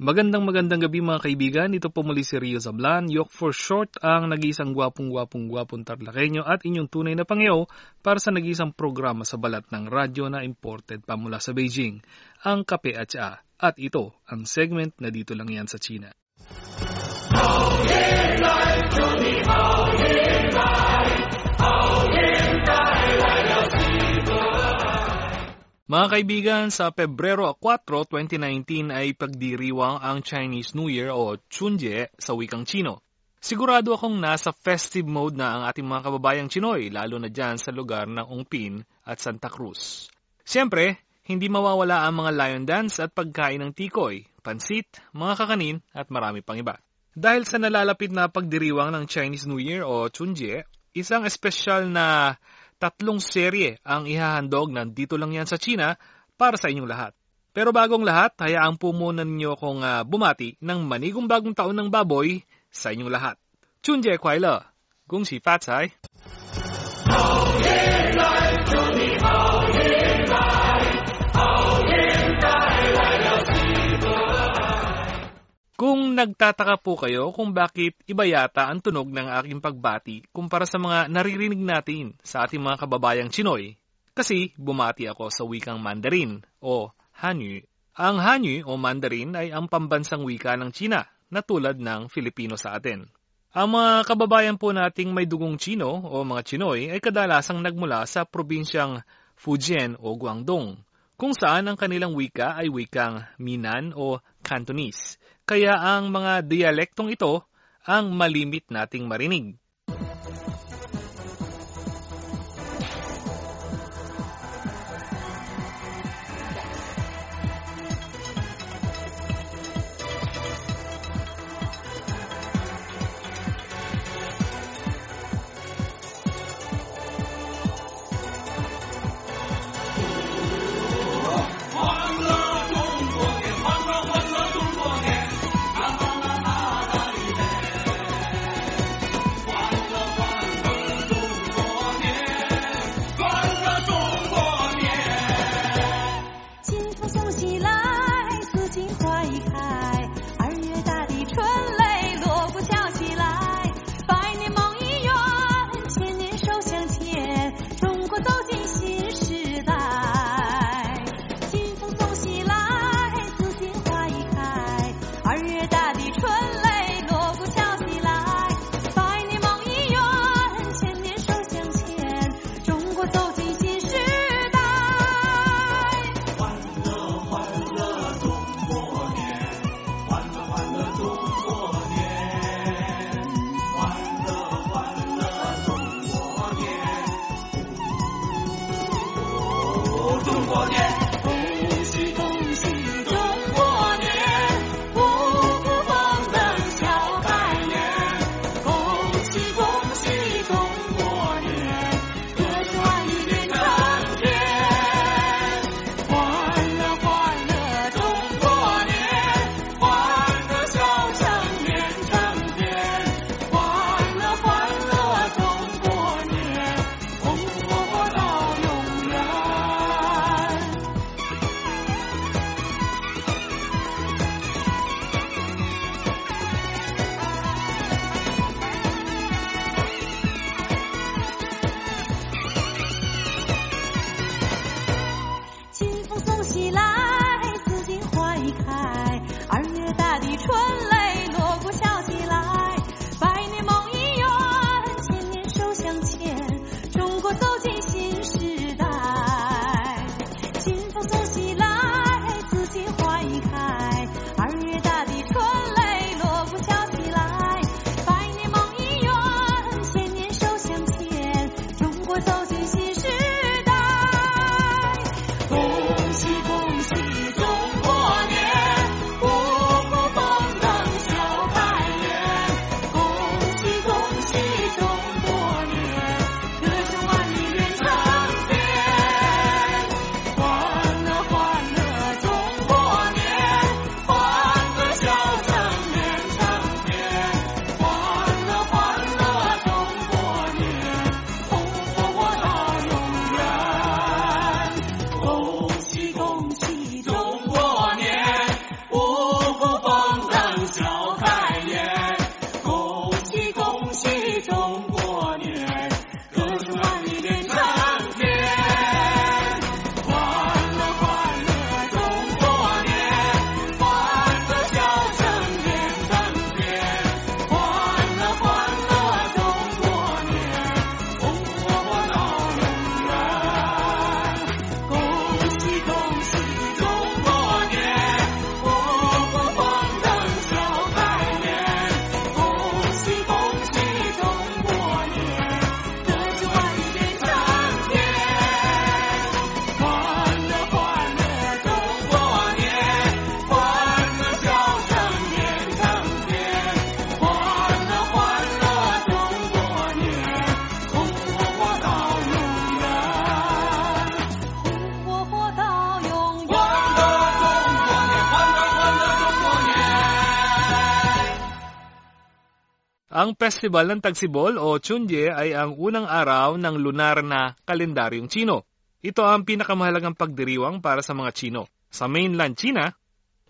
Magandang magandang gabi mga kaibigan. Ito po muli si Rio Zablan. Yok for short ang nag-isang gwapong-gwapong gwapong tarlakenyo at inyong tunay na pangyaw para sa nag-isang programa sa balat ng radyo na imported pa mula sa Beijing, ang Kape at Tsa. At ito ang segment na dito lang yan sa China. Oh, yeah, Mga kaibigan, sa Pebrero 4, 2019 ay pagdiriwang ang Chinese New Year o Chunjie sa wikang Chino. Sigurado akong nasa festive mode na ang ating mga kababayang Chinoy, lalo na dyan sa lugar ng Ungpin at Santa Cruz. Siyempre, hindi mawawala ang mga lion dance at pagkain ng tikoy, pansit, mga kakanin at marami pang iba. Dahil sa nalalapit na pagdiriwang ng Chinese New Year o Chunjie, isang espesyal na tatlong serye ang ihahandog ng Dito Lang Yan sa China para sa inyong lahat. Pero bagong lahat, hayaan po muna ninyo kong uh, bumati ng manigong bagong taon ng baboy sa inyong lahat. Chunje Kuai Le, Gong Xi Fa Cai! Oh, Kung nagtataka po kayo kung bakit iba yata ang tunog ng aking pagbati kumpara sa mga naririnig natin sa ating mga kababayang Chinoy, kasi bumati ako sa wikang Mandarin o Hanyu. Ang Hanyu o Mandarin ay ang pambansang wika ng China na tulad ng Filipino sa atin. Ang mga kababayan po nating may dugong Chino o mga Chinoy ay kadalasang nagmula sa probinsyang Fujian o Guangdong, kung saan ang kanilang wika ay wikang Minan o Cantonese kaya ang mga dialektong ito ang malimit nating marinig. Ang festival ng Tagsibol o Chunje ay ang unang araw ng lunar na kalendaryong Chino. Ito ang pinakamahalagang pagdiriwang para sa mga Chino. Sa mainland China,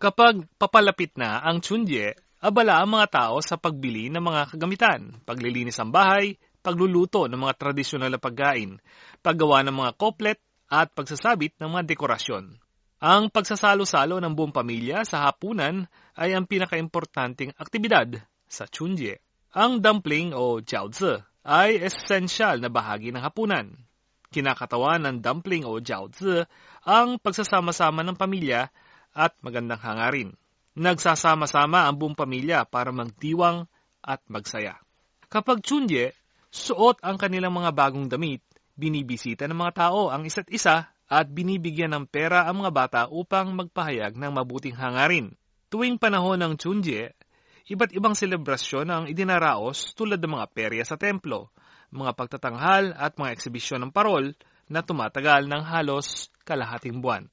kapag papalapit na ang Chunje, abala ang mga tao sa pagbili ng mga kagamitan, paglilinis ng bahay, pagluluto ng mga tradisyonal na pagkain, paggawa ng mga koplet, at pagsasabit ng mga dekorasyon. Ang pagsasalo-salo ng buong pamilya sa hapunan ay ang pinakaimportanteng aktibidad sa Chunje. Ang dumpling o jiaozi ay esensyal na bahagi ng hapunan. Kinakatawan ng dumpling o jiaozi ang pagsasama-sama ng pamilya at magandang hangarin. Nagsasama-sama ang buong pamilya para magdiwang at magsaya. Kapag chunye, suot ang kanilang mga bagong damit, binibisita ng mga tao ang isa't isa at binibigyan ng pera ang mga bata upang magpahayag ng mabuting hangarin. Tuwing panahon ng chunje, iba't ibang selebrasyon ang idinaraos tulad ng mga perya sa templo, mga pagtatanghal at mga eksibisyon ng parol na tumatagal ng halos kalahating buwan.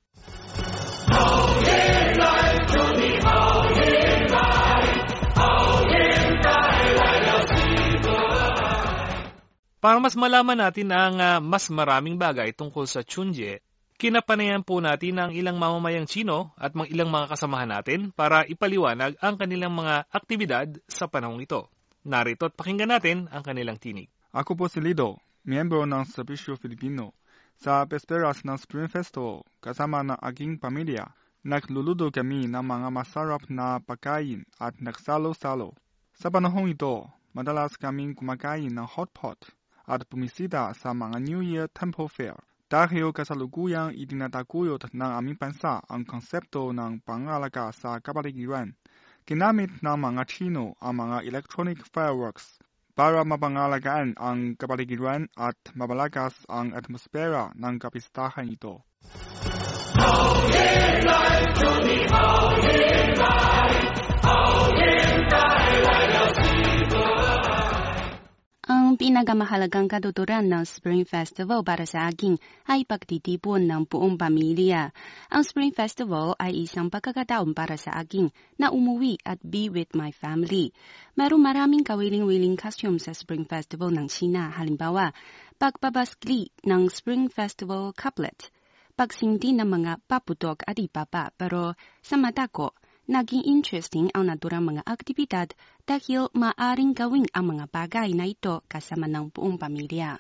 Para mas malaman natin ang uh, mas maraming bagay tungkol sa Chunje, kinapanayan po natin ang ilang mamamayang Chino at mga ilang mga kasamahan natin para ipaliwanag ang kanilang mga aktibidad sa panahong ito. Narito at pakinggan natin ang kanilang tinig. Ako po si Lido, miyembro ng Servisyo Filipino. Sa Vesperas ng Spring Festival, kasama ng aking pamilya, nagluluto kami ng mga masarap na pagkain at nagsalo-salo. Sa panahong ito, madalas kaming kumakain ng hot pot at bumisita sa mga New Year Temple Fair. Dahil kasalukuyang itinataguyod ng aming bansa ang konsepto ng pangalaga sa kapaligiran, ginamit ng mga Chino ang mga electronic fireworks para mapangalagaan ang kapaligiran at mapalakas ang atmosfera ng kapistahan ito. Ang pinakamahalagang ng Spring Festival para sa akin ay pagtitipon ng buong pamilya. Ang Spring Festival ay isang pagkakataon para sa akin na umuwi at be with my family. Mayroong maraming kawiling-wiling costume sa Spring Festival ng China. Halimbawa, pagpabaskli ng Spring Festival couplet, pagsindi ng mga paputok at ipapa pero sa mata ko, naging interesting ang naturang mga aktibidad dahil maaring gawin ang mga bagay na ito kasama ng buong pamilya.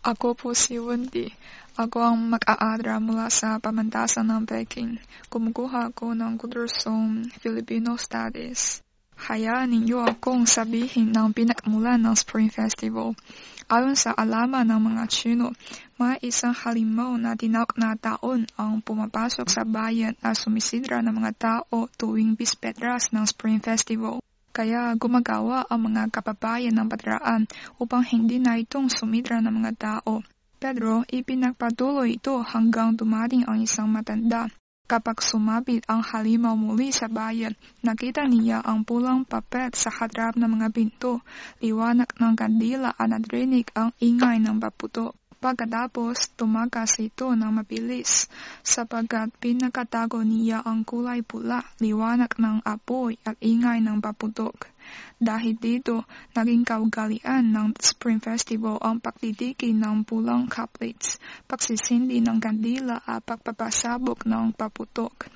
Ako po si Wendy. Ako ang mag-aadra mula sa pamantasan ng Peking. Kumukuha ako ng kursong Filipino Studies. Hayaan ninyo akong sabihin ng pinakmula ng Spring Festival. Ayon sa alaman ng mga Chino, may isang halimaw na tinawag na taon ang pumapasok sa bayan at sumisidra ng mga tao tuwing bispetras ng Spring Festival. Kaya gumagawa ang mga kapabayan ng patraan upang hindi na itong sumidra ng mga tao. Pedro, ipinagpatuloy ito hanggang dumating ang isang matanda. Kapag sumabit ang halimaw muli sa bayan, nakita niya ang pulang papet sa harap ng mga pinto, liwanag ng kandila at nadrinig ang ingay ng paputok. Pagkatapos, tumakas ito ng mabilis, sapagkat pinakatago niya ang kulay pula, liwanag ng apoy at ingay ng paputok. Dahil dito, naging kaugalian ng Spring Festival ang pagtitiki ng pulang couplets, pagsisindi ng kandila at pagpapasabog ng paputok.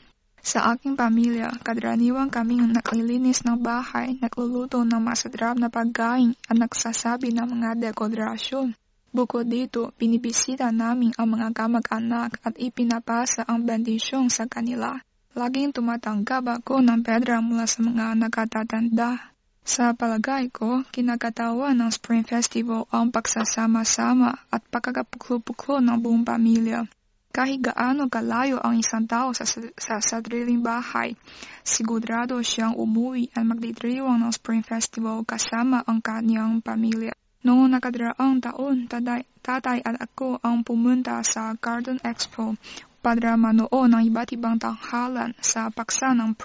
Sa aking pamilya, kadraniwang kaming naglilinis ng bahay, nagluluto ng masadrap na pagkain at nagsasabi ng mga dekorasyon. Bukod dito, binibisita namin ang mga kamag-anak at ipinapasa ang bendisyong sa kanila. Laging tumatanggap ako ng pedra mula sa mga nakatatanda. Sa palagay ko, kinakatawa ng Spring Festival ang pagsasama-sama at pagkakapuklo-puklo ng buong pamilya. Kahit gaano kalayo ang isang tao sa, sa sariling bahay, sigurado siyang umuwi at magdidiriwang ng Spring Festival kasama ang kanyang pamilya. Noong nakadaraang taon, tatay, tatay at ako ang pumunta sa Garden Expo para manood ng iba't ibang tanghalan sa paksa ng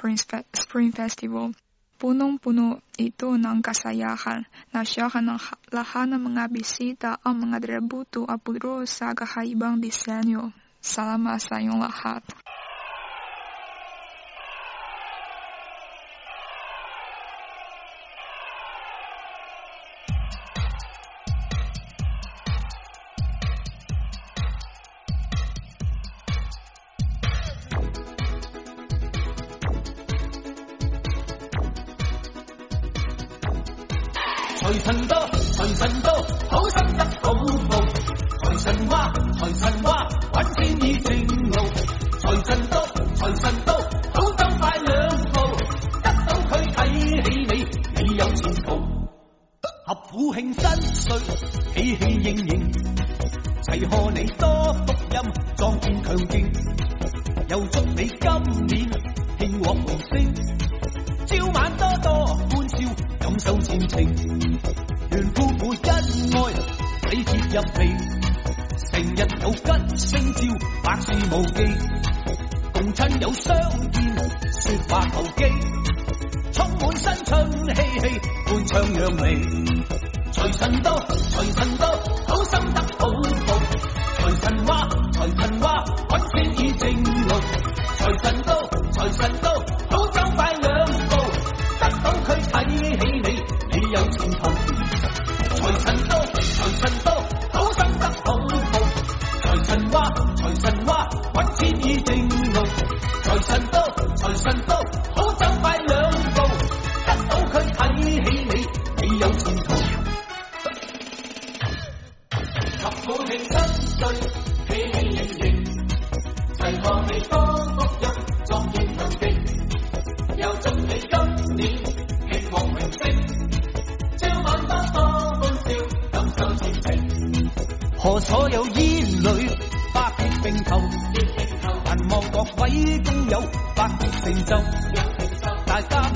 Spring Festival. Punong-puno ito ng kasayahan. Nasyahan ng lahat ng mga bisita ang mga tributo at sa kakaibang disenyo. Salamat sa iyong lahat. 合府慶新歲，喜氣盈盈，齊贺你多福音，壯健強勁，又祝你今年興旺榮升，朝晚多多歡笑，感受前程。願夫婦恩愛，體貼入微，成日有吉星照，百事無忌。共親友相見，說話投機，充滿新春氣氣，歡唱扬眉。财神到，财神到，好心得好报。财神话，财神话，揾钱已正路。财神到，财神到，好走快两步，得到佢睇起你，你有前途。工友百劫成就，大家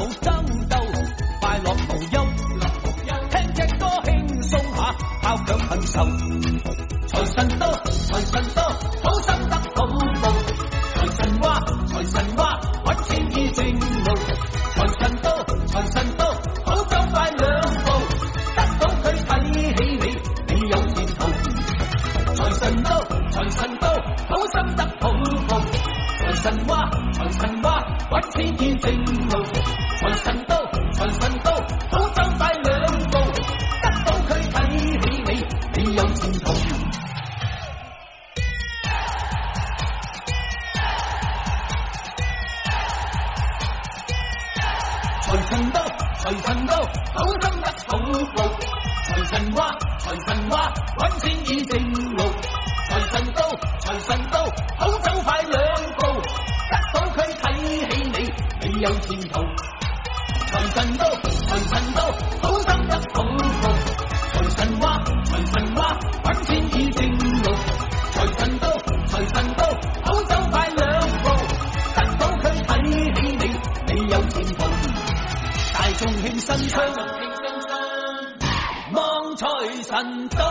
财神到，好心得好报。财神话，财神话，揾钱已正路。财神到，财神到，好走快两步，得到佢睇起你，你有前途。财神到，财神到，好心得好报。财神话，财神话，揾钱已新春，望财神到。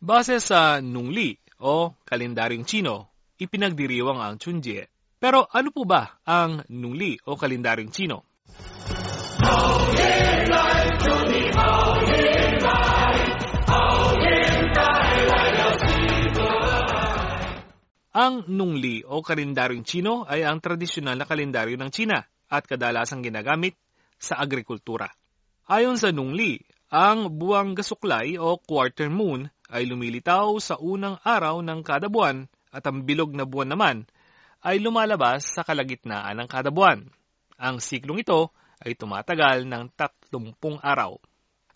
Base sa Nungli o kalendaryong Chino, ipinagdiriwang ang Chunjie. Pero ano po ba ang Nungli o kalendaryong Chino? Ang Nungli o kalendaryong Chino ay ang tradisyonal na kalendaryo ng China at kadalasang ginagamit sa agrikultura. Ayon sa Nungli, ang buwang gasuklay o quarter moon ay lumilitaw sa unang araw ng kada buwan at ang bilog na buwan naman ay lumalabas sa kalagitnaan ng kada buwan. Ang siklong ito ay tumatagal ng 30 araw.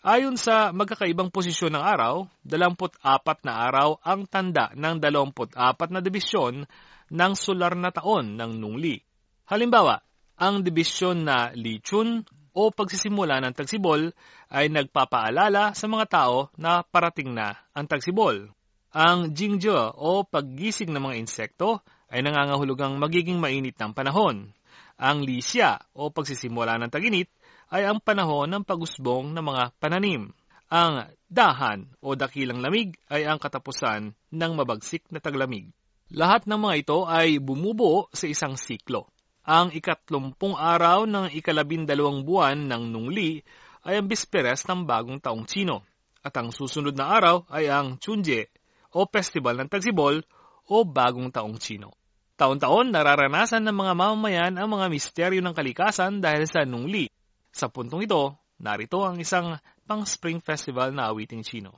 Ayon sa magkakaibang posisyon ng araw, 24 na araw ang tanda ng 24 na dibisyon ng solar na taon ng Nungli. Halimbawa, ang dibisyon na Lichun o pagsisimula ng tagsibol ay nagpapaalala sa mga tao na parating na ang tagsibol. Ang Jingzhe o paggising ng mga insekto ay nangangahulugang magiging mainit ng panahon. Ang Lisya o pagsisimula ng taginit ay ang panahon ng pagusbong ng mga pananim. Ang dahan o dakilang lamig ay ang katapusan ng mabagsik na taglamig. Lahat ng mga ito ay bumubuo sa isang siklo. Ang ikatlumpung araw ng ikalabindalawang buwan ng nungli ay ang bisperes ng bagong taong Chino. At ang susunod na araw ay ang Chunje o Festival ng Tagsibol o Bagong Taong Chino. Taon-taon nararanasan ng mga mamamayan ang mga misteryo ng kalikasan dahil sa nungli. Sa puntong ito, narito ang isang pang-spring festival na awiting Chino.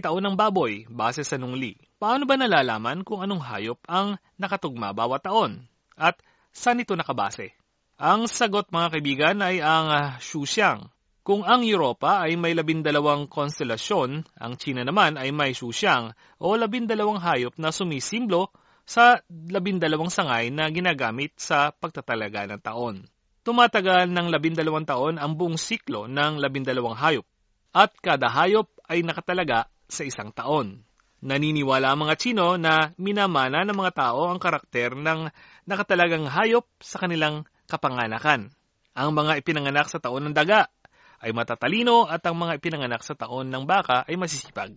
Taon ng baboy, base sa nungli. Paano ba nalalaman kung anong hayop ang nakatugma bawat taon? At saan ito nakabase? Ang sagot mga kaibigan ay ang uh, Shuxiang. Kung ang Europa ay may labindalawang konstelasyon, ang China naman ay may Shuxiang o labindalawang hayop na sumisimblo sa labindalawang sangay na ginagamit sa pagtatalaga ng taon. Tumatagal ng labindalawang taon ang buong siklo ng labindalawang hayop at kada hayop ay nakatalaga sa isang taon. Naniniwala ang mga Chino na minamana ng mga tao ang karakter ng nakatalagang hayop sa kanilang kapanganakan. Ang mga ipinanganak sa taon ng daga ay matatalino at ang mga ipinanganak sa taon ng baka ay masisipag.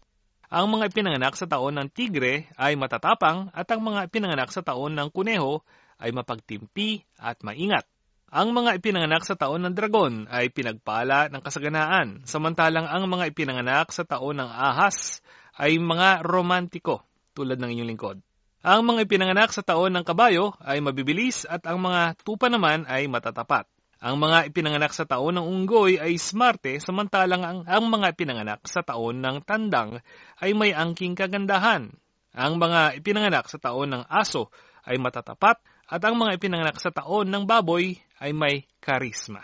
Ang mga ipinanganak sa taon ng tigre ay matatapang at ang mga ipinanganak sa taon ng kuneho ay mapagtimpi at maingat. Ang mga ipinanganak sa taon ng dragon ay pinagpala ng kasaganaan, samantalang ang mga ipinanganak sa taon ng ahas ay mga romantiko tulad ng inyong lingkod. Ang mga ipinanganak sa taon ng kabayo ay mabibilis at ang mga tupa naman ay matatapat. Ang mga ipinanganak sa taon ng unggoy ay smarte samantalang ang, ang mga ipinanganak sa taon ng tandang ay may angking kagandahan. Ang mga ipinanganak sa taon ng aso ay matatapat at ang mga ipinanganak sa taon ng baboy ay may karisma.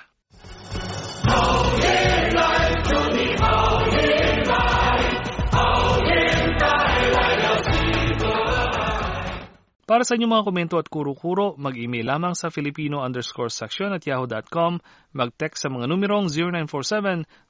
Para sa inyong mga komento at kuro-kuro, mag-email lamang sa Filipino underscore section at yahoo.com, mag-text sa mga numerong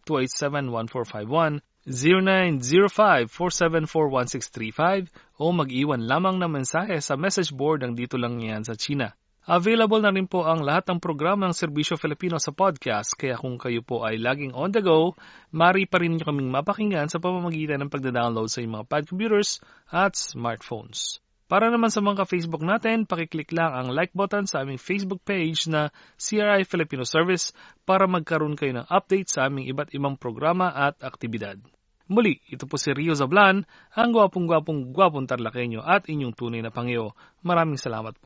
0947-287-1451, 0905-474-1635 o mag-iwan lamang ng mensahe sa message board ng dito lang yan sa China. Available na rin po ang lahat ng programa ng Serbisyo Filipino sa podcast, kaya kung kayo po ay laging on the go, mari pa rin nyo kaming mapakinggan sa pamamagitan ng pagda-download sa inyong mga pad computers at smartphones. Para naman sa mga Facebook natin, pakiclick lang ang like button sa aming Facebook page na CRI Filipino Service para magkaroon kayo ng update sa aming iba't ibang programa at aktibidad. Muli, ito po si Rio Zablan, ang gwapong-gwapong gwapong tarlakenyo at inyong tunay na pangyo. Maraming salamat po.